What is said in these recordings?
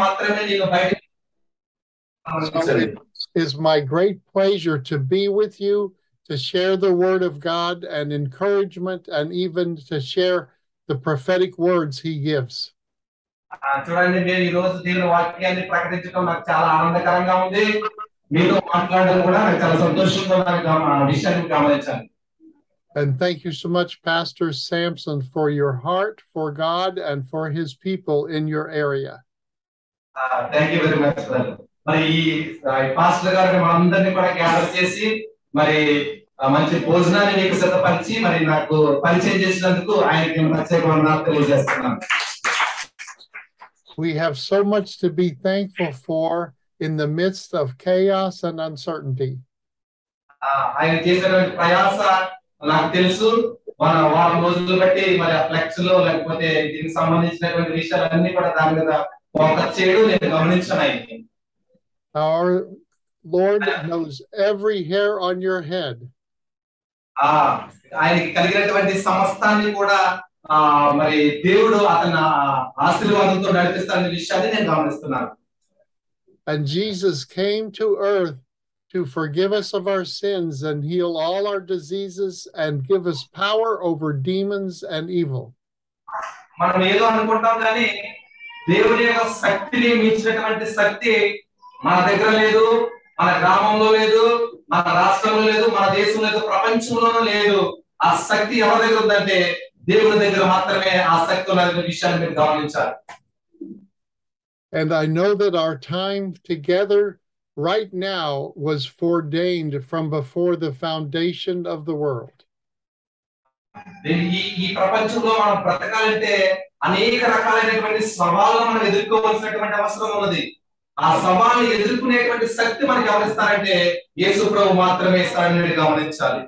మాత్రమే నేను బయట So it is my great pleasure to be with you, to share the word of God and encouragement, and even to share the prophetic words he gives. ఆ, చూడండి నేను ఈ రోజు దేవుని వాక్యాన్ని ప్రకటించడం నాకు చాలా ఆనందకరంగా ఉంది మీతో మాట్లాడడం కూడా నాకు చాలా సంతోషంగా ఉన్న గమ- ఆ విషయాన్ని గమనించాను And thank you so much, Pastor Sampson, for your heart for God and for his people in your area. Thank you very much మరి ఈ ఆ, ఈ పాస్టర్ గారిని మనందరినీ కూడా గ్యాదర్ చేసి మరి ఆ, మంచి భోజనాన్ని మీకు సిద్ధపరిచి మరి నాకు పరిచయం చేసినందుకు ఆయనకి నేను ప్రత్యేకమైన వందనాలు తెలియజేస్తున్నాను We have so much to be thankful for in the midst of chaos and uncertainty. ఆ, ఆయన చేసినటువంటి ప్రయాస నాకు తెలుసు మన వారం రోజులు బట్టి మరి ఆ ఫ్లెక్స్ లో లేకపోతే దీనికి సంబంధించినటువంటి విషయాలన్నీ కూడా దాని మీద ఫోకస్ చేయడం నేను గమనించాను ఆయన్ని Our Lord knows every hair on your head. ఆ ఆయనకి కలిగినటువంటి సమస్తాన్ని కూడా ఆ మరి దేవుడు అతని ఆ ఆశీర్వాదంతో నడిపిస్తాడనే విషయాన్ని నేను గమనిస్తున్నాను And Jesus came to earth to forgive us of our sins and heal all our diseases and give us power over demons and evil. మనం ఏదో అనుకుంటాం కానీ దేవుని యొక్క శక్తిని మించినటువంటి శక్తి మన దగ్గర లేదు మన గ్రామంలో లేదు మన రాష్ట్రంలో లేదు మన దేశంలో లేదు ప్రపంచంలోనూ లేదు ఆ శక్తి ఎవరి దగ్గర ఉందంటే దేవుని దగ్గర మాత్రమే ఆ శక్తి ఉన్నది విషయాన్ని మీరు గమనించాలి And I know that our time together right now was foreordained from before the foundation of the world. దీని- ఈ ఈ ప్రపంచంలో మనం బ్రతకాలంటే అనేక రకాలైనటువంటి సవాళ్ళను మనం ఎదుర్కోవాల్సినటువంటి అవసరం ఉన్నది ఆ సవాళ్ళని ఎదుర్కొనేటువంటి శక్తి మనకి ఎవరిస్తారంటే యేసు ప్రభు మాత్రమే ఇస్తారని మీరు గమనించాలి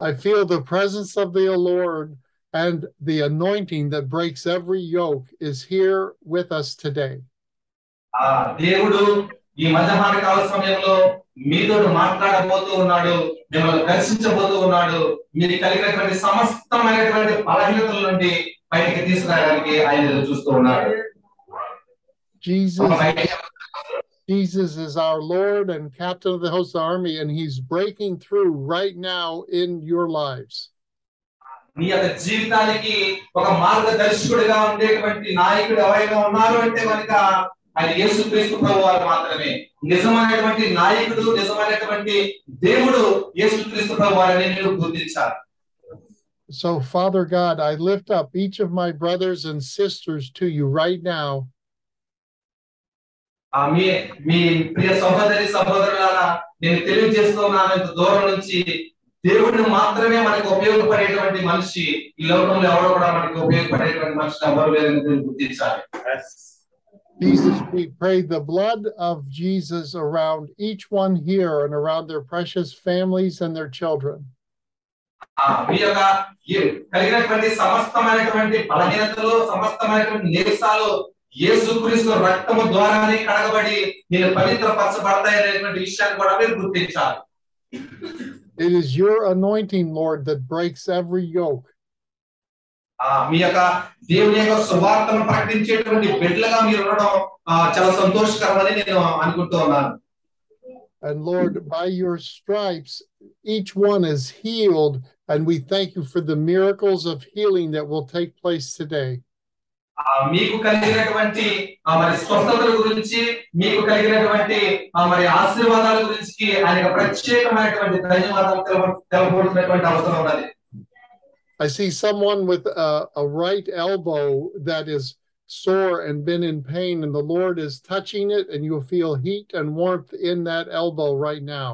I feel the presence of the Lord and the anointing that breaks every yoke is here with us today. ఆ దేవుడు ఈ మధ్యాహ్న కాల సమయంలో మీతో మాట్లాడబోతూ ఉన్నాడు మిమ్మల్ని దర్శించబోతూ ఉన్నాడు మీరు కలిగినటువంటి సమస్తమైనటువంటి బలహీనతల నుండి బయటికి తీసుకురావడానికి ఆయన ఎదురు చూస్తూ ఉన్నాడు Jesus బయటికి Jesus is our Lord and captain of the host of the army, and he's breaking through right now in your lives. నీ యొక్క జీవితానికి ఒక మార్గదర్శకుడిగా ఉండేటువంటి నాయకుడు ఎవరైనా ఉన్నారు అంటే కనుక ఆయన యేసుక్రీస్తు ప్రభు వారు మాత్రమే నిజమైనటువంటి నాయకుడు నిజమైనటువంటి దేవుడు యేసుక్రీస్తు ప్రభు వారని నేను గుర్తించాలి So, Father God, I lift up each of my brothers and sisters to you right now, ఆ మీ మీ ప్రియ సహోదరి సహోదరులారా నేను తెలియజేస్తున్నాను ఇంత దూరం నుంచి దేవుడిని మాత్రమే మనకు ఉపయోగపడేటువంటి మనిషి ఈ లోకంలో ఎవరో కూడా మనకి ఉపయోగపడేటువంటి మనిషి ఎవరు లేదని మీరు గుర్తించాలి Jesus, we pray the blood of Jesus around each one here and around their precious families and their children. ఆ మీ యొక్క ఈ కలిగినటువంటి సమస్తమైనటువంటి బలహీనతలు సమస్తమైనటువంటి నిరసాలు యేసుక్రీస్తు రక్తము ద్వారానే కడగబడి నేను పవిత్రపరచబడతాయనేటువంటి విషయాన్ని కూడా మీరు గుర్తించాలి It is your anointing, Lord, that breaks every yoke. ఆ మీ యొక్క దేవుని యొక్క సువార్తను ప్రకటించేటువంటి బిడ్డలుగా మీరు ఉండడం ఆ, చాలా సంతోషకరమని నేను అనుకుంటూ ఉన్నాను And Lord, by your stripes, each one is healed. And we thank you for the miracles of healing that will take place today. ఆ, మీకు కలిగినటువంటి ఆ, మరి స్వస్థతల గురించి మీకు కలిగినటువంటి ఆ, మరి ఆశీర్వాదాల గురించి ఆయన ప్రత్యేకమైనటువంటి ధన్యవాదాలు తెలప- తెలపవలసినటువంటి అవసరం ఉన్నది I see someone with a, a right elbow that is sore and been in pain, and the Lord is touching it, and you'll feel heat and warmth in that elbow right now.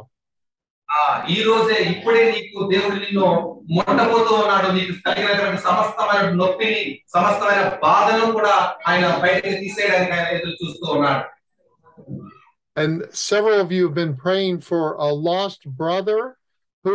ఆ ఈ రోజే ఇప్పుడే నీకు దేవుడు నిన్ను ముట్టబోతూ ఉన్నాడు నీకు కలిగినటువంటి సమస్తమైన నొప్పిని సమస్తమైన బాధను కూడా ఆయన బయటకు తీసేయడానికి ఆయన ఎదురు చూస్తూ ఉన్నాడు And several of you have been praying for a lost brother who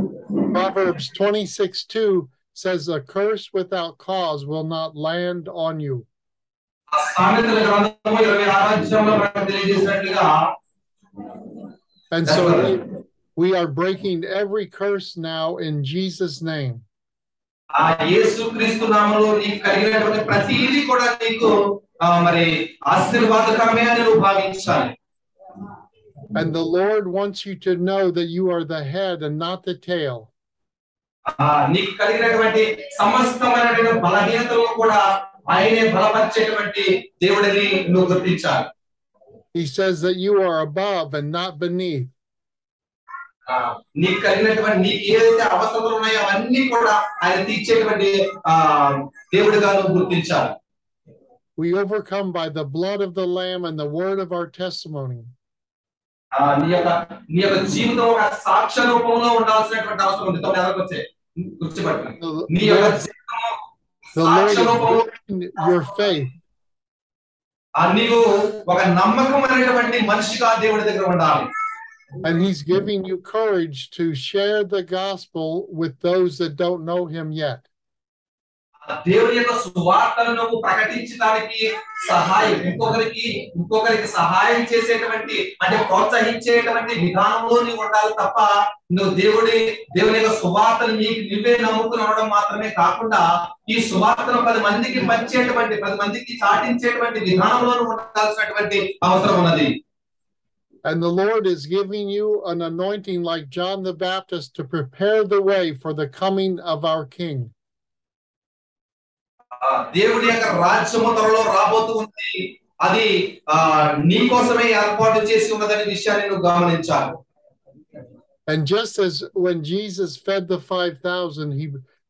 Proverbs 26 2 says, A curse without cause will not land on you. ఆ సామెతల గ్రంథము ఇరవై ఆరాధ్యంలో మనకు తెలియజేసినట్లుగా And so we, we are breaking every curse now in Jesus' name. ఆ యేసు క్రీస్తు నామంలో నీకు కలిగినటువంటి ప్రతిదీ కూడా నీకు ఆ, మరి ఆశీర్వాదకరమే అని నువ్వు భావించాలి And the Lord wants you to know that you are the head and not the tail. ఆ నీకు కలిగినటువంటి సమస్తమైనటువంటి బలహీనతలను కూడా ఆయనే బలపరిచేటువంటి దేవుడిని నువ్వు గుర్తించాలి He says that you are above and not beneath. ఆ, నీకు కలిగినటువంటి నీకు ఏదైతే అవసరతలు ఉన్నాయో అవన్నీ కూడా ఆయన తీర్చేటువంటి ఆ దేవుడిగా నువ్వు గుర్తించాలి We overcome by the blood of the Lamb and the word of our testimony. ఆ నీ యొక్క నీ యొక్క జీవితం ఒక సాక్ష్య రూపంలో ఉండాల్సినటువంటి అవసరం ఉంది తొమ్మిది నెలలకు వచ్చే గుర్తుపట్టి The, నీ యొక్క Lord- జీవితము the Lord సాక్ష్య is రూపంలో building your faith. ఆ నీవు ఒక నమ్మకమైనటువంటి మనిషిగా దేవుడి దగ్గర ఉండాలి And He's giving you courage to share the gospel with those that don't know Him yet. దేవుని యొక్క సువార్తను నువ్వు ప్రకటించడానికి సహాయం ఇంకొకరికి ఇంకొకరికి సహాయం చేసేటువంటి అంటే ప్రోత్సహించేటువంటి విధానంలో నీవు ఉండాలి తప్ప నువ్వు దేవుడి దేవుని యొక్క సువార్తను నీకు నువ్వే నమ్ముకుని ఉండడం మాత్రమే కాకుండా ఈ సువార్తను పది మందికి పంచేటువంటి పది మందికి చాటించేటువంటి విధానంలో నువ్వు ఉండాల్సినటువంటి అవసరం ఉన్నది And the Lord is giving you an anointing like John the Baptist to prepare the way for the coming of our King. ఆ దేవుడి యొక్క రాజ్యము త్వరలో రాబోతూ ఉంది అది ఆ నీ కోసమే ఏర్పాటు చేసి ఉన్నదనే విషయాన్ని నువ్వు గమనించాలి And just as when Jesus fed the 5,000, he,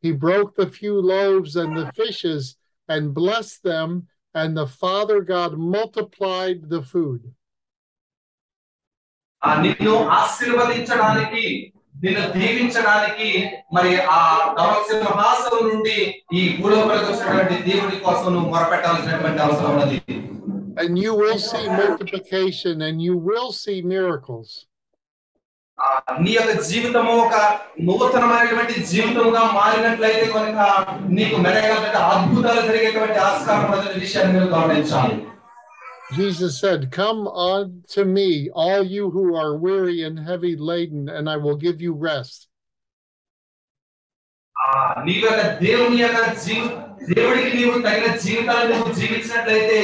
he broke the few loaves and the fishes and blessed them, and the Father God multiplied the food. ఆ నిన్ను ఆశీర్వదించడానికి నిన్ను దీవించడానికి మరి ఆ సింహాసనం నుండి ఈ భూలోపలికి వచ్చినటువంటి దేవుడి కోసం నువ్వు మొరపెట్టాల్సినటువంటి అవసరం ఉన్నది And you will see multiplication and you will see miracles. నీ యొక్క జీవితము ఒక నూతనమైనటువంటి జీవితముగా మారినట్లయితే కనుక నీకు మెరగలటువంటి అద్భుతాలు జరిగేటువంటి ఆస్కారం ఉన్నదనే విషయాన్ని మీరు గమనించాలి Jesus said, Come unto me, all you who are weary and heavy laden, and I will give you rest. ఆ నీ యొక్క దేవుని యొక్క జీవి దేవుడికి నీవు తగిన జీవితాన్ని నువ్వు జీవించినట్లయితే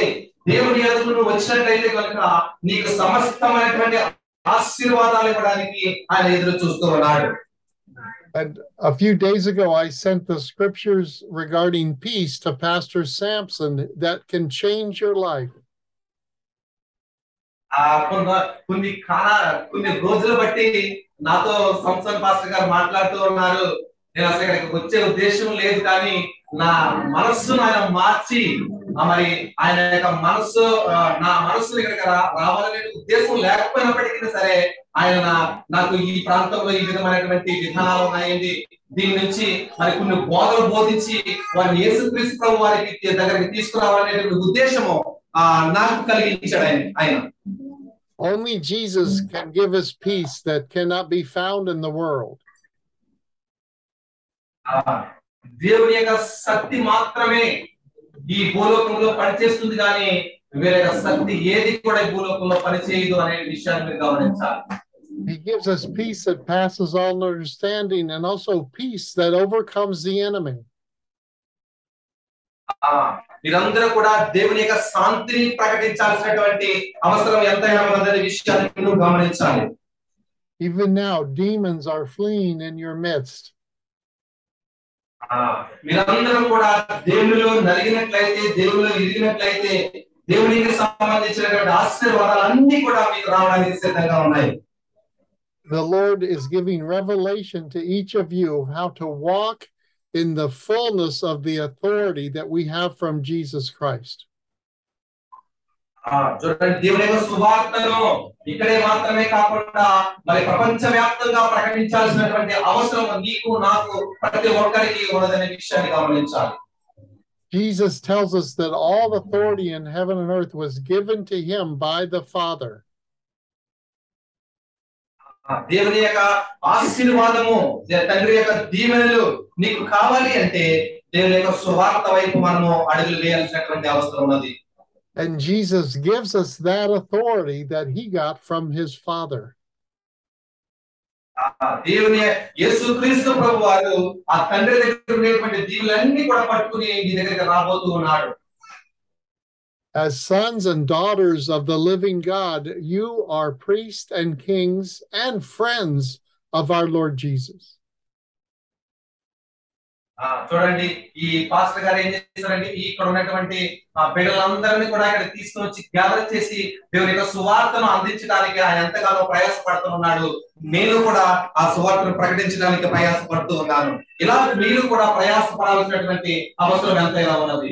దేవుని ఎదుగు నువ్వు వచ్చినట్లయితే కనుక నీకు సమస్తమైనటువంటి ఆశీర్వాదాలు ఇవ్వడానికి ఆయన ఎదురు చూస్తూ ఉన్నాడు And a few days ago, I sent the scriptures regarding peace to Pastor Sampson that can change your life. ఆ కొన్ని కొన్ని కాల కొన్ని రోజులు బట్టి నాతో సంసన్ పాస్టర్ గారు మాట్లాడుతూ ఉన్నారు. నేను అసలు ఇక్కడికి వచ్చే ఉద్దేశం లేదు కానీ నా మనస్సును ఆయన మార్చి మరి ఆయన యొక్క మనస్సు నా మనస్సును ఇక్కడికి రా- రావాలనే ఉద్దేశం లేకపోయినప్పటికీ సరే ఆయన నాకు ఈ ప్రాంతంలో ఈ విధమైనటువంటి విధానాలు ఉన్నాయండి. దీని నుంచి మరి కొన్ని బోధలు బోధించి వారిని యేసుక్రీస్తు వారికి దగ్గరికి తీసుకురావాలనేటువంటి ఉద్దేశము నాకు కలిగించాడు ఆయన ఆయన Only Jesus can give us peace that cannot be found in the world. ఆ, దేవుని యొక్క శక్తి మాత్రమే ఈ భూలోకంలో పనిచేస్తుంది కానీ వేరే యొక్క శక్తి ఏది కూడా ఈ భూలోకంలో పనిచేయదు అనే విషయాన్ని మీరు గమనించాలి He gives us peace that passes all understanding and also peace that overcomes the enemy. ఆ, మీరందరూ కూడా దేవుని యొక్క శాంతిని ప్రకటించాల్సినటువంటి అవసరం ఎంతైనా ఉన్నదనే విషయాన్ని మీరు గమనించాలి Even now, demons are fleeing in your midst. ఆ, మీరందరూ కూడా దేవునిలో నలిగినట్లయితే దేవునిలో ఎదిగినట్లయితే దేవునికి సంబంధించినటువంటి ఆశీర్వాదాలన్నీ కూడా మీకు రావడానికి సిద్ధంగా ఉన్నాయి The Lord is giving revelation to each of you of how to walk in the fullness of the authority that we have from Jesus Christ. ఆ, చూడండి దేవుని యొక్క సువార్తను ఇక్కడే మాత్రమే కాకుండా మరి ప్రపంచ వ్యాప్తంగా ప్రకటించాల్సినటువంటి అవసరం నీకు నాకు ప్రతి ఒక్కరికి ఉన్నదనే విషయాన్ని గమనించాలి Jesus tells us that all authority in heaven and earth was given to him by the Father. దేవుని యొక్క ఆశీర్వాదము తండ్రి యొక్క దీవెనలు నీకు కావాలి అంటే దేవుని యొక్క సువార్త వైపు మనము అడుగులు వేయాల్సినటువంటి అవసరం ఉన్నది And Jesus gives us that authority that he got from his Father. దేవుని యేసుక్రీస్తు ప్రభు వారు ఆ తండ్రి దగ్గర ఉండేటువంటి దీవులన్నీ కూడా పట్టుకుని నీ దగ్గరికి రాబోతూ ఉన్నాడు As sons and daughters of the living God, you are priests and kings and friends of our Lord Jesus. ఆ చూడండి ఈ పాస్టర్ గారు ఏం చేస్తారంటే ఈ ఇక్కడ ఉన్నటువంటి ఆ బిడ్డలందరినీ కూడా ఇక్కడ తీసుకుని వచ్చి గ్యాదర్ చేసి దేవుని యొక్క సువార్తను అందించడానికి ఆయన ఎంతగానో ప్రయాసపడుతున్నాడు నేను కూడా ఆ సువార్తను ప్రకటించడానికి ప్రయాసపడుతూ ఉన్నాను ఇలా మీరు కూడా ప్రయాసపడాల్సినటువంటి అవసరం ఎంతైనా ఉన్నది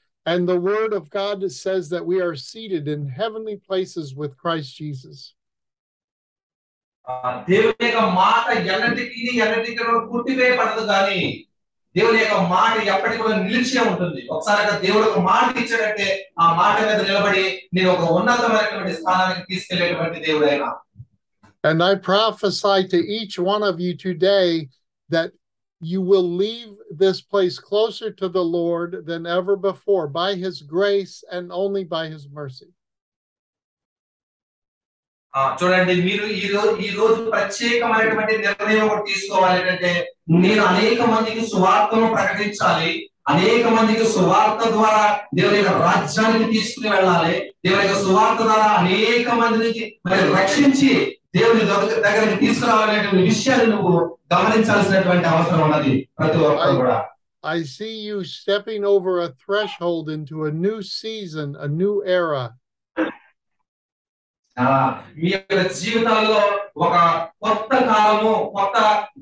And the word of God says that we are seated in heavenly places with Christ Jesus. ఆ దేవుని యొక్క మాట ఎన్నటికీ ఎన్నటికీ కూడా పుట్టివేయబడదు కానీ దేవుని యొక్క మాట ఎప్పటికీ కూడా నిలిచే ఉంటుంది ఒకసారి అక్కడ దేవుడు ఒక మాట ఇచ్చాడంటే ఆ మాట మీద నిలబడి నేను ఒక ఉన్నతమైనటువంటి స్థానానికి తీసుకెళ్లేటువంటి దేవుడు ఆయన And I prophesy to each one of you today that you will leave this place closer to the Lord than ever before by his grace and only by his mercy. ఆ చూడండి మీరు ఈ రోజు ఈ రోజు ప్రత్యేకమైనటువంటి నిర్ణయం ఒకటి తీసుకోవాలి ఏంటంటే నేను అనేక మందికి సువార్తను ప్రకటించాలి అనేక మందికి సువార్త ద్వారా దేవుని యొక్క రాజ్యానికి తీసుకుని వెళ్ళాలి దేవుని యొక్క సువార్త ద్వారా అనేక మందిని మరి రక్షించి దేవుని దగ్గర దగ్గరికి తీసుకురావాలనేటువంటి విషయాన్ని నువ్వు గమనించాల్సినటువంటి అవసరం ఉన్నది ప్రతి ఒక్కరు కూడా I see you stepping over a threshold into a new season, a new era. మీ యొక్క జీవితాల్లో ఒక కొత్త కాలము కొత్త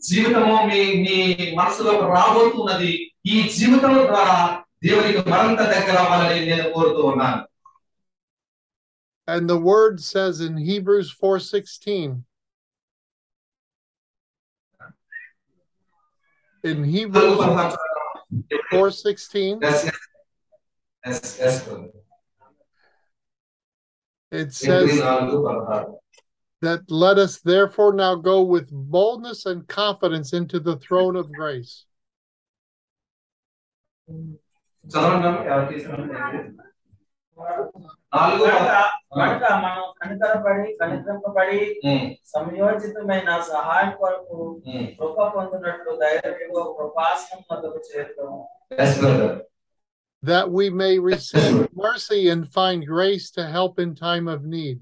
జీవితము మీ మీ మనసులో రాబోతున్నది ఈ జీవితం ద్వారా దేవునికి మరింత దగ్గర అవ్వాలని నేను కోరుతూ ఉన్నాను and the word says in Hebrews 4:16 in Hebrews 4:16 it. Says that let us therefore now go with boldness and confidence into the throne of grace. చదవండి అమ్మ, ఎవరు తీసుకున్నారు? నాలుగు కనుక పద- కనుక మనం కనికరపడి కనికరింపబడి ఉమ్, సంయోజితమైన సహాయం కొరకు ఉమ్. కృప పొందినట్లు ధైర్యంగా కృపాసనం వద్దకు చేరుతాము Yes, brother. that we may receive mercy and find grace to help in time of need.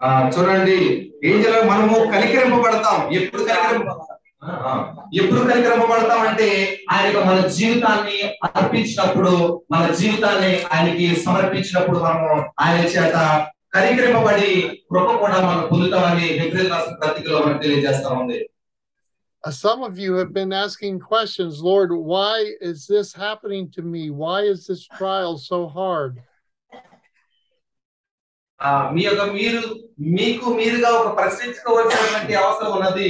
ఆ, చూడండి ఏం చేయాలి మనము కనికరింపబడతాం ఎప్పుడు కనికరింప ఆ, ఆ. ఎప్పుడు కనికరింపబడతాం అంటే ఆయనకు మన జీవితాన్ని అర్పించినప్పుడు మన జీవితాన్ని ఆయనకి సమర్పించినప్పుడు మనము ఆయన చేత కనికరింపబడి కృప కూడా మనం పొందుతామని విపరీత రాసిన పత్రికలో మనకు తెలియజేస్తా ఉంది Uh, Some of you have been asking questions, Lord, why is this happening to me? Why is this trial so hard? మీ యొక్క మీరు మీకు మీరుగా ఒక ప్రశ్నించుకోవాల్సినటువంటి అవసరం ఉన్నది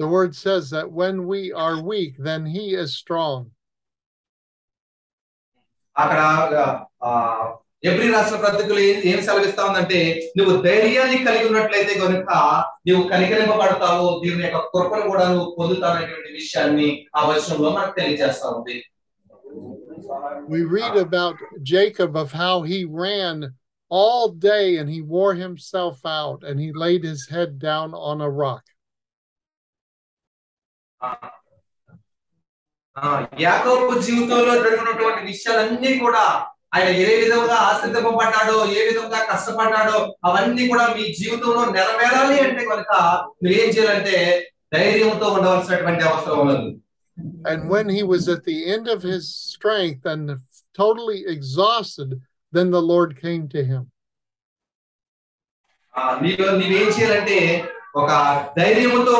The word says that when we are weak, then he is strong. అక్కడ ఆ ఎబ్రి రాష్ట్ర పత్రికలు ఏం ఏం సెలవిస్తా ఉందంటే నువ్వు ధైర్యాన్ని కలిగి ఉన్నట్లయితే కనుక నువ్వు కనికరింపబడతావు దీని యొక్క కృపను కూడా నువ్వు పొందుతావు అనేటువంటి విషయాన్ని ఆ వచనంలో మనకు తెలియజేస్తా ఉంది We read about Jacob of how he ran all day and he wore himself out and he laid his head down on a rock. యాకోబు జీవితంలో జరిగినటువంటి విషయాలన్నీ కూడా ఆయన ఏ విధంగా ఆశ్రదింపబడ్డాడో ఏ విధంగా కష్టపడ్డాడో అవన్నీ కూడా మీ జీవితంలో నెరవేరాలి అంటే కనుక మీరు ఏం చేయాలంటే ధైర్యంతో ఉండవలసినటువంటి అవసరం ఉన్నది And when he was at the end of his strength and totally exhausted, then the Lord came to him. నీవు చేయాలంటే ఒక ధైర్యముతో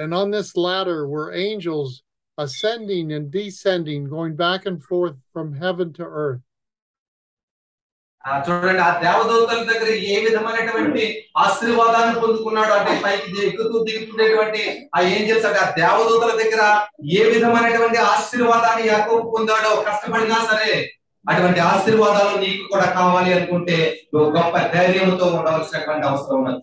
And on this ladder were angels ascending and descending, going back and forth from heaven to earth. ఆ, చూడండి ఆ దేవదూతల దగ్గర ఏ విధమైనటువంటి ఆశీర్వాదాన్ని పొందుకున్నాడు అంటే పైకి ది- ఎక్కుతూ దిగుతుండేటువంటి ఆ ఏంజల్స్ అంటే ఆ దేవదూతల దగ్గర ఏ విధమైనటువంటి ఆశీర్వాదాన్ని యాకోబు పొందాడో కష్టపడినా సరే అటువంటి ఆశీర్వాదాలు నీకు కూడా కావాలి అనుకుంటే నువ్వు గొప్ప ధైర్యంతో ఉండవలసినటువంటి అవసరం ఉన్నది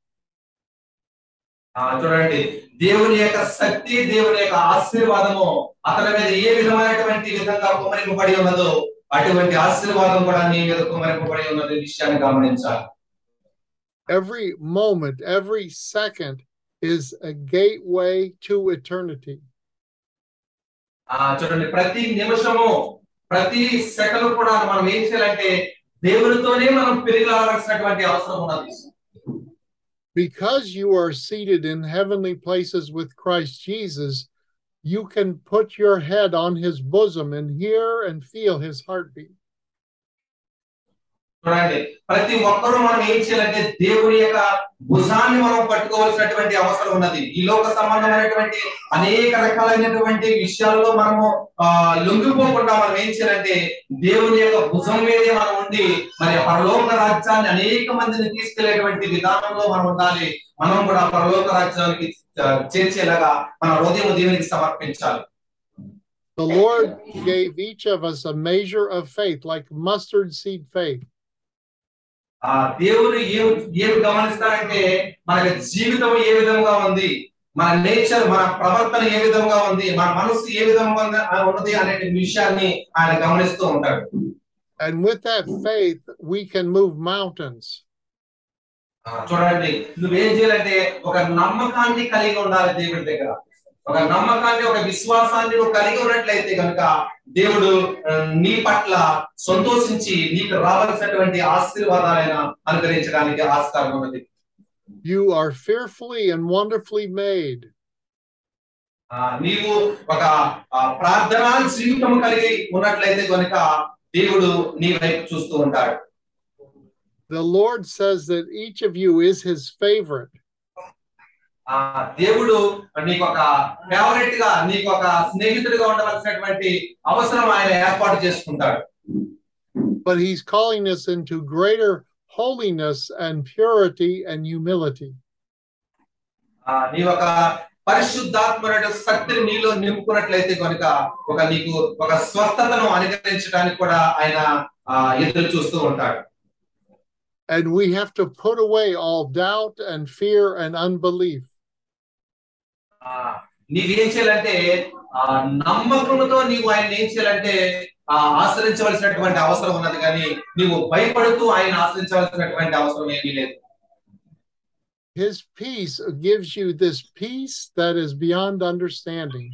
చూడండి. దేవుని యొక్క శక్తి దేవుని యొక్క ఆశీర్వాదము అతని మీద ఏ విధమైనటువంటి విధంగా కుమరింపబడి ఉన్నదో అటువంటి ఆశీర్వాదం కూడా నీ మీద కుమరింపబడి ఉన్నది విషయాన్ని గమనించాలి. Every moment, every second is a gateway to eternity. ఆ చూడండి. ప్రతి నిమిషము ప్రతి సెకండ్ కూడా మనం ఏం చేయాలంటే దేవునితోనే మనం పెరిగిలాడాల్సినటువంటి అవసరం ఉన్నది. Because you are seated in heavenly places with Christ Jesus, you can put your head on his bosom and hear and feel his heartbeat. చూడండి. ప్రతి ఒక్కరూ మనం ఏం చేయాలంటే దేవుని యొక్క భుజాన్ని మనం పట్టుకోవాల్సినటువంటి అవసరం ఉన్నది. ఈ లోక సంబంధమైనటువంటి అనేక రకాలైనటువంటి విషయాల్లో మనము ఆ లొంగిపోకుండా మనం ఏం చేయాలంటే దేవుని యొక్క భుజం మీదే మనం ఉండి మరి పరలోక రాజ్యాన్ని అనేక మందిని తీసుకెళ్ళేటువంటి విధానంలో మనం ఉండాలి. మనం కూడా పరలోక రాజ్యానికి చేర్చేలాగా మన హృదయం దేవునికి సమర్పించాలి. The Lord gave each of us a measure of faith, like mustard seed faith. ఆ దేవుడు ఏం ఏం గమనిస్తాడంటే మన జీవితం ఏ విధంగా ఉంది? మన నేచర్ మన ప్రవర్తన ఏ విధంగా ఉంది? మన మనసు ఏ విధంగా ఉన్నది అనే విషయాన్ని ఆయన గమనిస్తూ ఉంటాడు. And with that faith, we can move mountains. చూడండి నువ్వేం చేయాలంటే ఒక నమ్మకాన్ని కలిగి ఉండాలి దేవుడి దగ్గర. ఒక నమ్మకాన్ని ఒక విశ్వాసాన్ని నువ్వు కలిగి ఉన్నట్లయితే కనుక దేవుడు ఆ, నీ పట్ల సంతోషించి నీకు రావాల్సినటువంటి ఆశీర్వాదాలైన అనుగ్రహించడానికి ఆస్కారం ఉన్నది You are fearfully and wonderfully made. ఆ, నీవు ఒక ఆ, ప్రార్థనా జీవితం కలిగి ఉన్నట్లయితే కనుక దేవుడు నీ వైపు చూస్తూ ఉంటాడు The Lord says that each of you is his favorite. ఆ దేవుడు నీకు ఒక ఫేవరెట్ గా నీకు ఒక స్నేహితుడిగా ఉండవలసినటువంటి అవసరం ఆయన ఏర్పాటు చేసుకుంటాడు but he's calling us into greater holiness and purity and humility. ఆ నీ ఒక పరిశుద్ధాత్మ శక్తిని నీలో నింపుకున్నట్లయితే కనుక ఒక నీకు ఒక స్వస్థతను అనుగ్రహించడానికి కూడా ఆయన ఆ ఎదురు చూస్తూ ఉంటాడు And we have to put away all doubt and fear and unbelief. నీవేం చేయాలంటే ఆ నమ్మకంతో నీవు ఆయన ఏం చేయాలంటే ఆ ఆశ్రయించవలసినటువంటి అవసరం ఉన్నది కానీ నీవు భయపడుతూ ఆయన ఆశ్రయించవలసినటువంటి అవసరం ఏమీ లేదు His peace gives you this peace that is beyond understanding.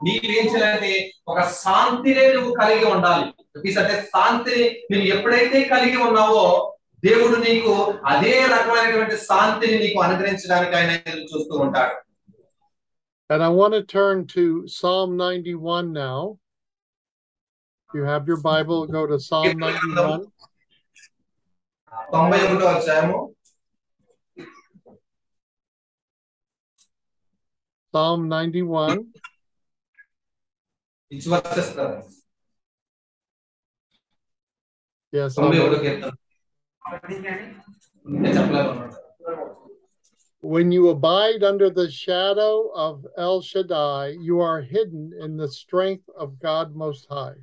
నీవేం చేయాలంటే ఒక శాంతినే నువ్వు కలిగి ఉండాలి పీస్ అంటే శాంతిని నువ్వు ఎప్పుడైతే కలిగి ఉన్నావో దేవుడు నీకు అదే రకమైనటువంటి శాంతిని నీకు అనుగ్రహించడానికి ఆయన ఎదురు చూస్తూ ఉంటాడు And I want to turn to Psalm 91 now. If you have your Bible, go to Psalm 91. తొంభై ఒకటో అధ్యాయము Psalm 91. ఇచ్చి వచ్చేస్తారు Yes, When you abide under the shadow of El Shaddai, you are hidden in the strength of God Most High.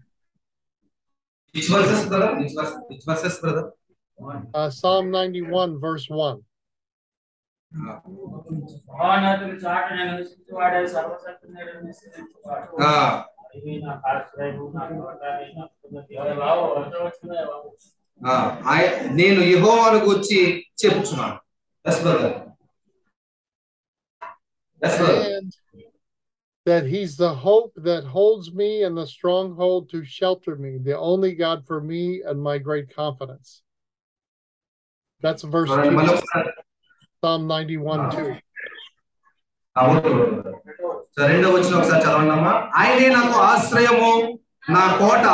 Which verses, brother? Which verses, which verses brother? Uh, Psalm 91, verse 1. Ah. నేను నివసించువాడే సర్వశక్తి నిర్మించువాడు ఆ, ఇది నా ఆశ్రయము నా కోటాలి నా సున్నతి అరే బాబు వర్షం వచ్చిందే బాబు ఆ, ఆయ- నేను యెహోవాను గురించి చెప్పుచున్నాను yes brother yes brother And that he's the hope that holds me and the stronghold to shelter me, the only God for me and my great confidence. That's verse చూడండి, 2, మళ్ళీ ఒకసారి Psalm 91, 2. ఆ, ఓకే, ఓకే. సో రెండో వచ్చిన ఒకసారి చదవండమ్మా ఆయనే నాకు ఆశ్రయము నా కోట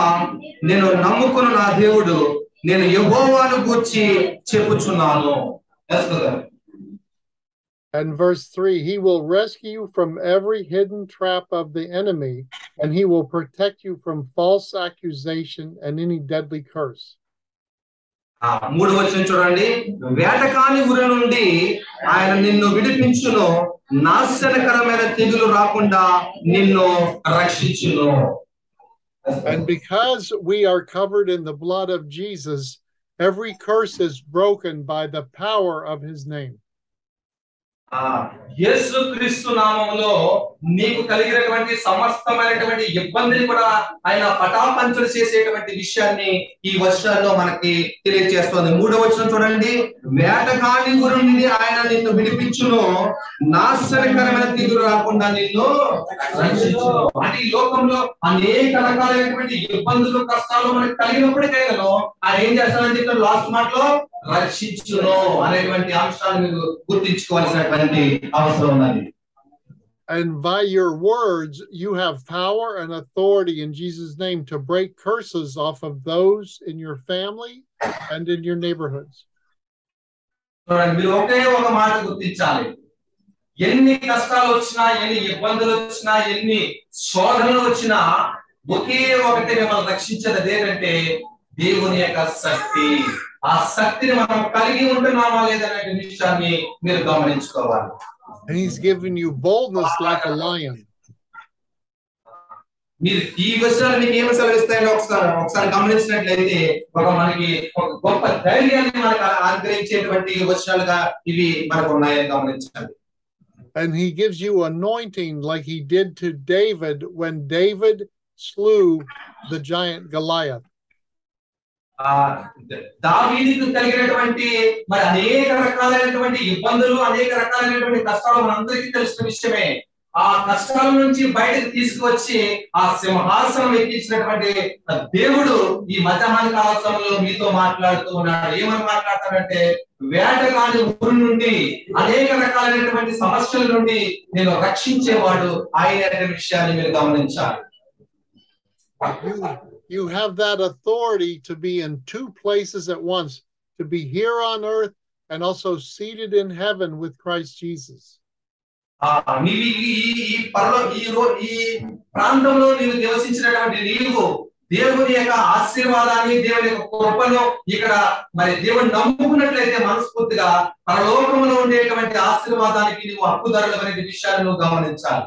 నేను నమ్ముకున్న నా దేవుడు నేను యెహోవాను గూర్చి చెప్పుచున్నాను yes brother And verse 3 He will rescue you from every hidden trap of the enemy, and he will protect you from false accusation and any deadly curse. ఆ మూడు వచ్చిన చూడండి వేటకాని ఊరి నుండి ఆయన నిన్ను విడిపించును నాశనకరమైన తెగులు రాకుండా నిన్ను రక్షించును and because we are covered in the blood of Jesus, every curse is broken by the power of his name. Yesu Kristu నామంలో నీకు కలిగినటువంటి సమస్తమైనటువంటి ఇబ్బందిని కూడా ఆయన పటాపంచలు చేసేటువంటి విషయాన్ని ఈ వర్షాల్లో మనకి తెలియజేస్తుంది మూడో వచనం చూడండి. వేటకాని గురుండి ఆయన నిన్ను విడిపించును. నాశనకరమైన తీరు రాకుండా నిన్ను అంటే ఈ లోకంలో అనేక రకాలైనటువంటి ఇబ్బందులు కష్టాలు మనకి కలిగినప్పటికైనా ఆయన ఏం చేస్తానంటే ఇక్కడ లాస్ట్ మాటలో రక్షించును అనేటువంటి అంశాన్ని మీరు గుర్తించుకోవాల్సినటువంటి అవసరం ఉన్నది And by your words, you have power and authority in Jesus' name to break curses off of those in your family and in your neighborhoods. చూడండి మీరు ఒకే ఒక మాట గుర్తించాలి ఎన్ని కష్టాలు వచ్చినా ఎన్ని ఇబ్బందులు వచ్చినా ఎన్ని శోధనలు వచ్చినా ఒకే ఒకటి మిమ్మల్ని రక్షించేది ఏంటంటే దేవుని యొక్క శక్తి ఆ శక్తిని మనం కలిగి ఉంటున్నామా లేదనే విషయాన్ని మీరు గమనించుకోవాలి And he's given you boldness like a lion. మీరు ఈ విషయాలు మీకు ఏమి సెలవిస్తాయని ఒకసారి ఒకసారి గమనించినట్లయితే ఒక మనకి ఒక గొప్ప ధైర్యాన్ని మనకు అనుగ్రహించేటువంటి వచనాలుగా ఇవి మనకు ఉన్నాయని గమనించండి And he gives you anointing like he did to David when David slew the giant Goliath. దావీదికి కలిగినటువంటి మరి అనేక రకాలైనటువంటి ఇబ్బందులు అనేక రకాలైనటువంటి కష్టాలు మనందరికీ తెలిసిన విషయమే. ఆ కష్టాల నుంచి బయటకు తీసుకువచ్చి ఆ సింహాసనం ఎక్కించినటువంటి దేవుడు ఈ మధ్యాహ్న కాల మీతో మాట్లాడుతూ ఉన్నాడు. ఏమని మాట్లాడతాడంటే వేటగాని ఊరి నుండి అనేక రకాలైనటువంటి సమస్యల నుండి నేను రక్షించేవాడు ఆయన విషయాన్ని మీరు గమనించాలి. You, you have that authority to be in two places at once, to be here on earth and also seated in heaven with Christ Jesus. ఆ నీవు ఈ ఈ- ఈ పరలో ఈ రో- ఈ ప్రాంతంలో నీవు నివసించినటువంటి నీవు దేవుని యొక్క ఆశీర్వాదాన్ని దేవుని యొక్క కృపను ఇక్కడ మరి దేవుని నమ్ముకున్నట్లయితే మనస్ఫూర్తిగా పరలోకంలో ఉండేటువంటి ఆశీర్వాదానికి నువ్వు హక్కుదారులు అనే విషయాన్ని నువ్వు గమనించాలి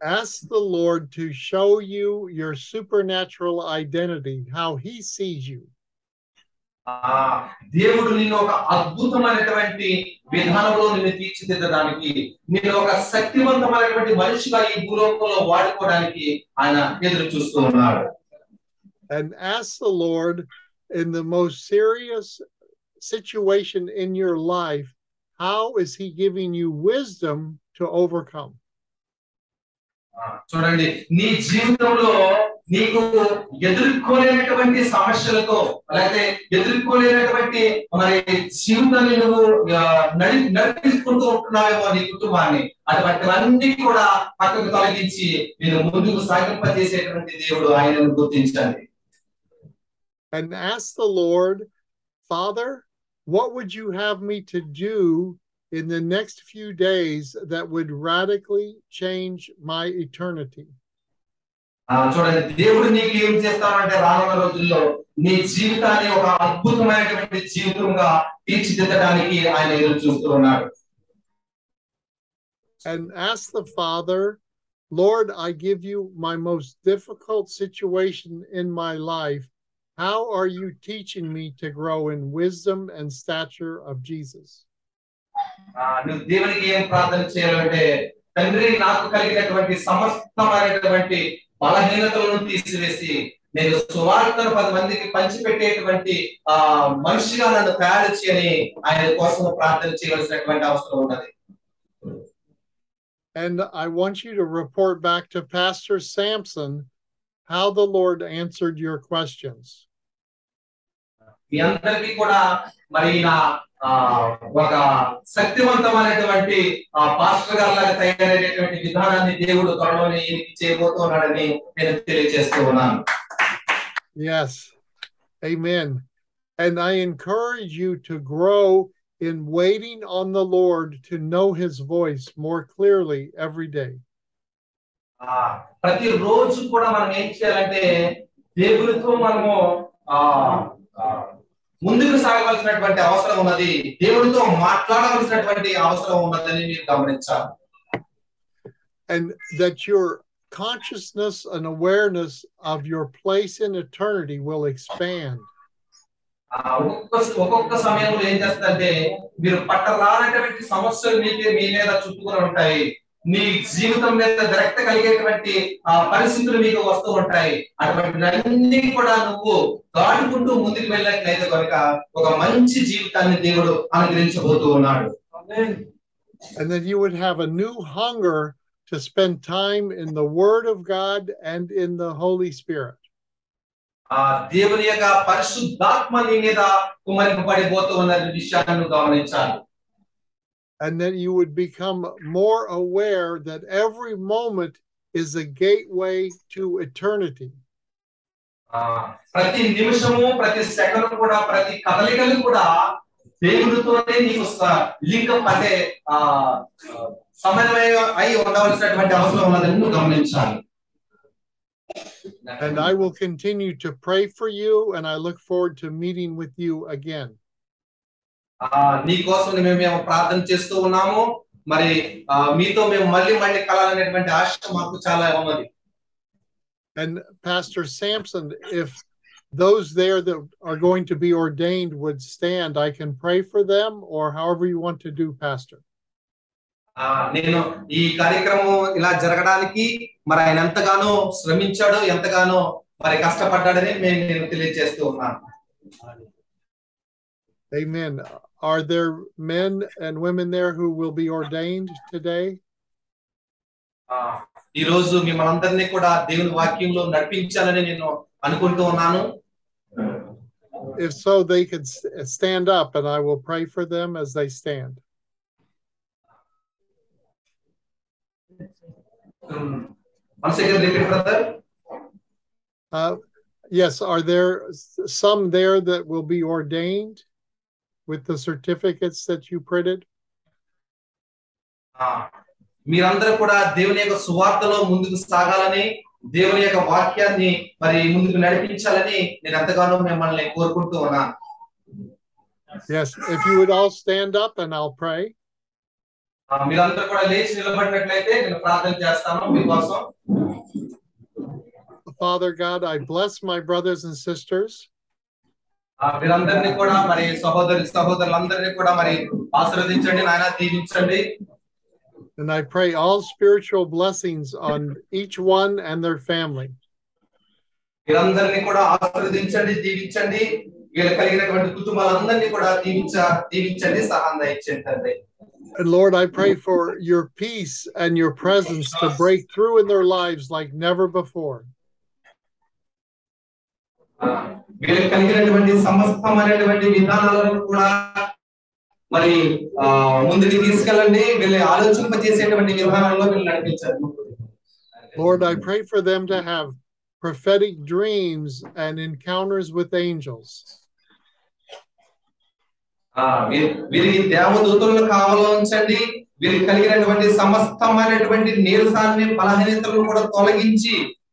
Ask the Lord to show you your supernatural identity, how He sees you. ఆ దేవుడు నిన్ను ఒక అద్భుతమైనటువంటి విధానంలో నిన్ను తీర్చిదిద్దడానికి నేను ఒక శక్తివంతమైనటువంటి మనిషిగా ఈ భూలోకంలో వాడుకోవడానికి ఆయన ఎదురు చూస్తూ ఉన్నాడు And ask the Lord in the most serious situation in your life, how is He giving you wisdom to overcome? చూడండి నీ జీవితంలో నీకు ఎదుర్కోలేనటువంటి సమస్యలతో లేకపోతే ఎదుర్కోలేనటువంటి మరి జీవితాన్ని నువ్వు నడి నడిపిస్తుంటూ ఉంటున్నావేమో నీ కుటుంబాన్ని అటువంటివన్నీ కూడా పక్కకు తొలగించి నేను ముందుకు సాగింపజేసేటువంటి దేవుడు ఆయనను గుర్తించాలి And ask the Lord, Father, what would you have me to do in the next few days that would radically change my eternity? ఆ, చూడండి దేవుడు నీకు ఏం చేస్తానంటే రానున్న రోజుల్లో నీ జీవితాన్ని ఒక అద్భుతమైనటువంటి జీవితంగా తీర్చిదిద్దడానికి ఆయన ఎదురు చూస్తూ ఉన్నాడు and ask the Father, Lord, I give you my most difficult situation in my life. How are you teaching me to grow in wisdom and stature of Jesus? ఆ, నువ్వు దేవునికి ఏం ప్రార్థన చేయాలంటే తండ్రి నాకు కలిగినటువంటి సమస్తమైనటువంటి బలహీనతలను తీసివేసి నేను సువార్తను పది మందికి పంచిపెట్టేటువంటి ఆ మనిషిగా నన్ను తయారు చేయని ఆయన కోసం ప్రార్థన చేయవలసినటువంటి అవసరం ఉన్నది And I want you to report back to Pastor Sampson how the Lord answered your questions. మీ అందరికీ కూడా మరి నా ఆ, ఒక శక్తివంతమైనటువంటి ఆ పాస్టర్ గారి లాగా తయారయ్యేటువంటి విధానాన్ని దేవుడు త్వరలోనే ఈయనకి చేయబోతున్నాడని నేను తెలియజేస్తూ ఉన్నాను Yes. Amen. And I encourage you to grow in waiting on the Lord to know his voice more clearly every day. ఆ ప్రతి రోజు కూడా మనం ఏం చేయాలంటే దేవునితో మనము ఆ ఆ, ముందుకు సాగవలసినటువంటి అవసరం ఉన్నది దేవుడితో మాట్లాడవలసినటువంటి అవసరం ఉన్నదని మీరు గమనించాలి and that your consciousness and awareness of your place in eternity will expand. ఆ, ఒక్కొక్క ఒక్కొక్క సమయంలో ఏం చేస్తుందంటే మీరు పట్టరానటువంటి సమస్యలు మీకు మీ మీద చుట్టుకుని ఉంటాయి మీ జీవితం మీద విరక్త కలిగేటువంటి ఆ పరిస్థితులు మీకు వస్తూ ఉంటాయి. అటువంటి కూడా నువ్వు దాటుకుంటూ ముందుకు వెళ్ళినట్లయితే కనుక ఒక మంచి జీవితాన్ని దేవుడు అనుగ్రహించబోతూ ఉన్నాడు. And that you would have a new hunger to spend time in the Word of God and in the Holy Spirit. ఆ దేవుని యొక్క పరిశుద్ధాత్మ నీ మీద కుమరింపబడిపోతూ ఉన్న విషయాన్ని గమనించాలి. And that you would become more aware that every moment is a gateway to eternity. ఆ ప్రతి నిమిషము ప్రతి సెకండ్ కూడా ప్రతి కదలికలు కూడా దేవుడితోనే నీకు లింకం అంటే ఆ ఆ, సమన్వయం అయి ఉండవలసినటువంటి అవసరం ఉన్నదని నువ్వు గమనించాలి And I will continue to pray for you, and I look forward to meeting with you again. ఆ నీ కోసం మేము మేము ప్రార్థన చేస్తూ ఉన్నాము మరి ఆ మీతో మేము మళ్ళీ మళ్ళీ కలాలనేటువంటి ఆశ మాకు చాలా ఉన్నది And Pastor Sampson, if those there that are going to be ordained would stand, I can pray for them or however you want to do, Pastor. ఆ నేను ఈ కార్యక్రమం ఇలా జరగడానికి మరి ఆయన ఎంతగానో శ్రమించాడో ఎంతగానో మరి కష్టపడ్డాడని మేము నేను తెలియజేస్తూ ఉన్నాను Amen. Are there men and women there who will be ordained today? ఆ, ఈ రోజు మిమ్మల్ని అందరినీ కూడా దేవుని వాక్యంలో నడిపించాలని నేను అనుకుంటూ ఉన్నాను If so, they could s- stand up and I will pray for them as they stand. Once again repeat brother Uh, yes, are there s- some there that will be ordained with the certificates that you printed? ఆ, మీరందరూ కూడా దేవుని యొక్క సువార్తలో ముందుకు సాగాలని దేవుని యొక్క వాక్యాన్ని మరి ముందుకు నడిపించాలని నేను ఎంతగానో మిమ్మల్ని కోరుకుంటూ ఉన్నాను Yes, if you would all stand up and I'll pray. ఆ, మీరందరూ కూడా లేచి నిలబడినట్లయితే నేను ప్రార్థన చేస్తాను మీకోసం Father God, I bless my brothers and sisters. ఆ, మీరందరినీ కూడా మరి సహోదరి సహోదరులందరినీ కూడా మరి ఆశీర్వదించండి నాయన దీవించండి And I pray all spiritual blessings on each one and their family. మీరందరినీ కూడా ఆశీర్వదించండి దీవించండి వీళ్ళు కలిగినటువంటి కుటుంబాలందరినీ కూడా దీవించ దీవించండి సహాయం దయచేయండి తండ్రి And Lord, I pray for your peace and your presence to break through in their lives like never before. ఆ, వీళ్ళకి కలిగినటువంటి సమస్తమైనటువంటి విధానాలను కూడా మరి ఆ ముందుకు తీసుకెళ్ళండి. వీళ్ళని ఆలోచింపజేసేటువంటి విధానాల్లో వీళ్ళు నడిపించారు. Lord, I pray for them to have prophetic dreams and encounters with angels. వీరికి దేవదూతలను కావాలో ఉంచండి వీరికి కలిగినటువంటి సమస్తమైనటువంటి నీరసాన్ని బలహీనతలను కూడా తొలగించి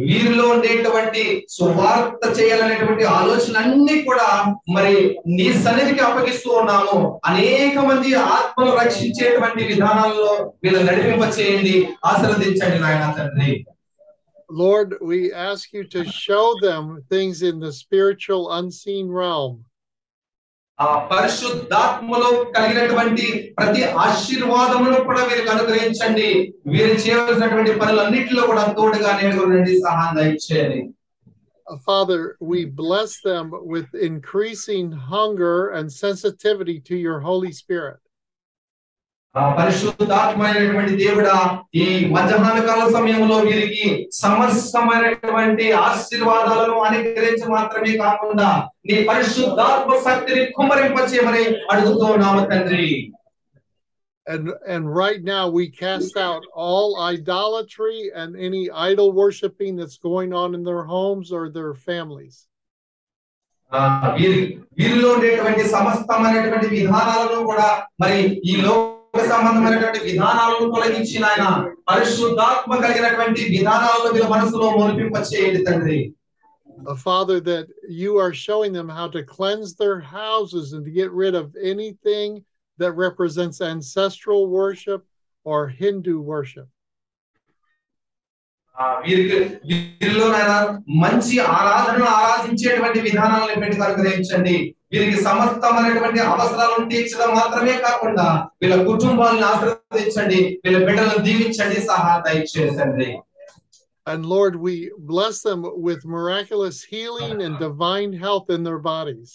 వీరిలో ఉండేటువంటి సువార్త చేయాలనేటువంటి ఆలోచన అన్ని కూడా మరి నీ సన్నిధికి అప్పగిస్తూ ఉన్నాము. అనేక మంది ఆత్మను రక్షించేటువంటి విధానాల్లో వీళ్ళు నడిపింప చేయండి. ఆశీర్వదించండి నాయన తండ్రి. Lord, we ask you to show them things in the spiritual unseen realm. ఆ పరిశుద్ధాత్మలో కలిగినటువంటి ప్రతి ఆశీర్వాదమును కూడా వీరికి అనుగ్రహించండి వీరు చేయవలసినటువంటి పనులన్నింటిలో కూడా తోడుగా నేడుకోండి సహాయం దయచేయండి Uh, Father, we bless them with increasing hunger and sensitivity to your Holy Spirit. ఆ పరిశుద్ధాత్మైనటువంటి దేవుడా ఈ మధ్యాహ్న కాల సమయంలో వీరికి సమస్తమైనటువంటి ఆశీర్వాదాలను అనుగ్రహించి మాత్రమే కాకుండా నీ పరిశుద్ధాత్మ శక్తిని కుమ్మరింపచేయమని అడుగుతూ ఉన్నాము తండ్రి And and right now we cast out all idolatry and any idol worshiping that's going on in their homes or their families. ఆ, వీరి వీరిలో ఉండేటువంటి సమస్తమైనటువంటి విధానాలను కూడా మరి ఈ లోక సంబంధమైనటువంటి విధానాలను తొలగించిన ఆయన పరిశుద్ధాత్మ కలిగినటువంటి విధానాలను వీళ్ళ మనసులో మొలిపింప చేయండి తండ్రి Uh, Father, that you are showing them how to cleanse their houses and to get rid of anything that represents ancestral worship or Hindu worship. ఆ, వీరికి వీరిలో నాయన మంచి ఆరాధనను ఆరాధించేటువంటి విధానాలను పెట్టి అనుగ్రహించండి వీరికి సమస్తమైనటువంటి అవసరాలను తీర్చడం మాత్రమే కాకుండా వీళ్ళ కుటుంబాలను ఆశీర్వదించండి వీళ్ళ బిడ్డలను దీవించండి సహా దయచేసండి And Lord, we bless them with miraculous healing and divine health in their bodies.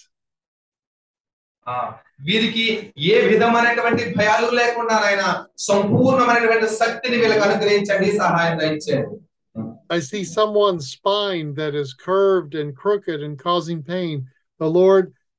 ఆ, వీరికి ఏ విధమైనటువంటి భయాలు లేకుండా ఆయన సంపూర్ణమైనటువంటి శక్తిని వీళ్ళకి అనుగ్రహించండి సహాయం దయచేయండి I see someone's spine that is curved and crooked and causing pain. The Lord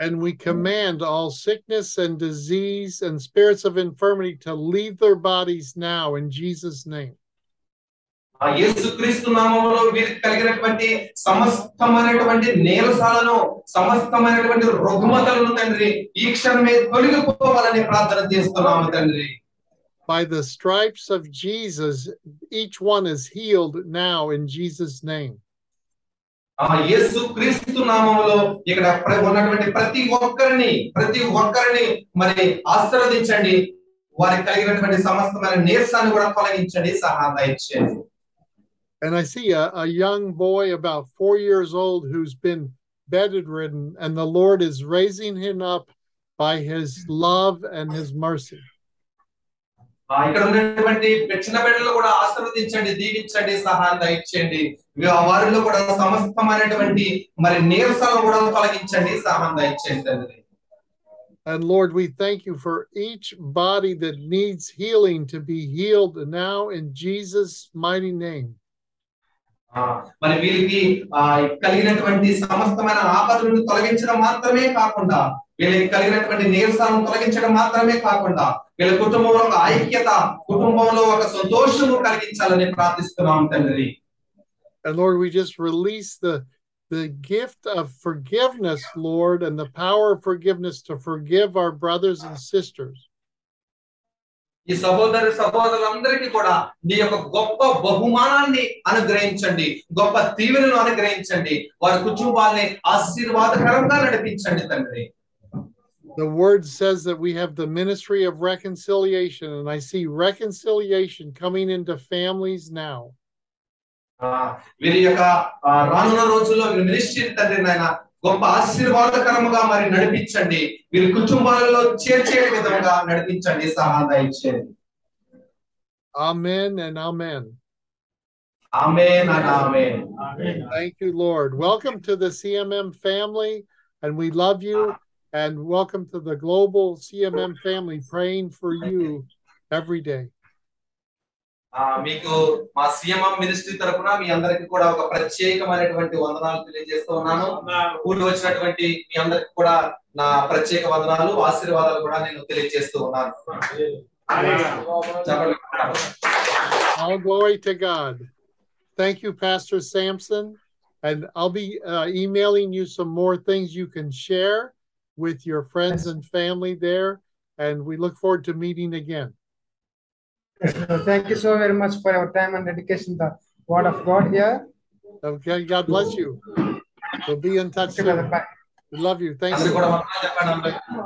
And we command all sickness and disease and spirits of infirmity to leave their bodies now in Jesus' name. ఆ యేసుక్రీస్తు నామములో వీరికి కలిగినటువంటి సమస్తమైనటువంటి నేరసాలను సమస్తమైనటువంటి రుగ్మతలను తండ్రి ఈ క్షణమే తొలగిపోవాలని ప్రార్థన చేస్తున్నాము తండ్రి By the stripes of Jesus, each one is healed now in Jesus' name. ఆ యేసు క్రీస్తు నామములో ఇక్కడ ప్ర- ఉన్నటువంటి ప్రతి ఒక్కరిని ప్రతి ఒక్కరిని మరి ఆశీర్వదించండి వారికి కలిగినటువంటి సమస్తమైన నీరసాన్ని కూడా తొలగించండి సహాయం దయచేయండి And I see a, a young boy about four years old who's been bedridden, and the Lord is raising him up by his love and his mercy. ఆ, ఇక్కడ ఉన్నటువంటి చిన్న బిడ్డలు కూడా ఆశీర్వదించండి దీవించండి సహాయం దయచేయండి ఇక వారిలో కూడా సమస్తమైనటువంటి మరి నీరసాలను కూడా తొలగించండి సహాయం దయచేయండి తండ్రి And Lord, we thank you for each body that needs healing to be healed now in Jesus' mighty name. మరి వీరికి కలిగినటువంటి సమస్తమైన ఆపదలను తొలగించడం మాత్రమే కాకుండా వీళ్ళకి కలిగినటువంటి నీరసాలను తొలగించడం మాత్రమే కాకుండా వీళ్ళ కుటుంబంలో ఒక ఐక్యత కుటుంబంలో ఒక సంతోషము కలిగించాలని ప్రార్థిస్తున్నాం తండ్రి And Lord, we just release the the gift of forgiveness, Lord, and the power of forgiveness to forgive our brothers and sisters. ఈ సహోదరు సహోదరులందరికీ కూడా నీ యొక్క గొప్ప బహుమానాన్ని అనుగ్రహించండి గొప్ప దీవెనలు అనుగ్రహించండి వారి కుటుంబాల్ని ఆశీర్వాదకరంగా నడిపించండి తండ్రి The word says that we have the ministry of reconciliation, and I see reconciliation coming into families now. ఆ, వీరి యొక్క ఆ, రానున్న రోజుల్లో వీరి మినిస్ట్రీ తండ్రి నాయన గొప్ప ఆశీర్వాదకరముగా మరి నడిపించండి వీరి కుటుంబాలలో చేర్చే విధంగా నడిపించండి సహాయం దయచేయండి Amen and amen. Amen and amen amen. Thank you, Lord. Welcome to the CMM family, and we love you. And welcome to the global CMM family, praying for you every day. ఆ, మీకు మా CMM ministry తరపున మీ అందరికి కూడా ఒక ప్రత్యేకమైనటువంటి వందనాలు తెలియజేస్తూ ఉన్నాను కూడి వచ్చినటువంటి మీ అందరికి కూడా నా ప్రత్యేక వందనాలు ఆశీర్వాదాలు కూడా నేను తెలియజేస్తూ ఉన్నాను చెప్పండి. All glory to God. Thank you, Pastor Sampson. And I'll be uh, emailing you some more things you can share with your friends and family there. And we look forward to meeting again. Yes, Thank you so very much for your time and dedication the Word of God here. Okay, God bless you. We'll be in touch soon. Bye. We love you. Thank you.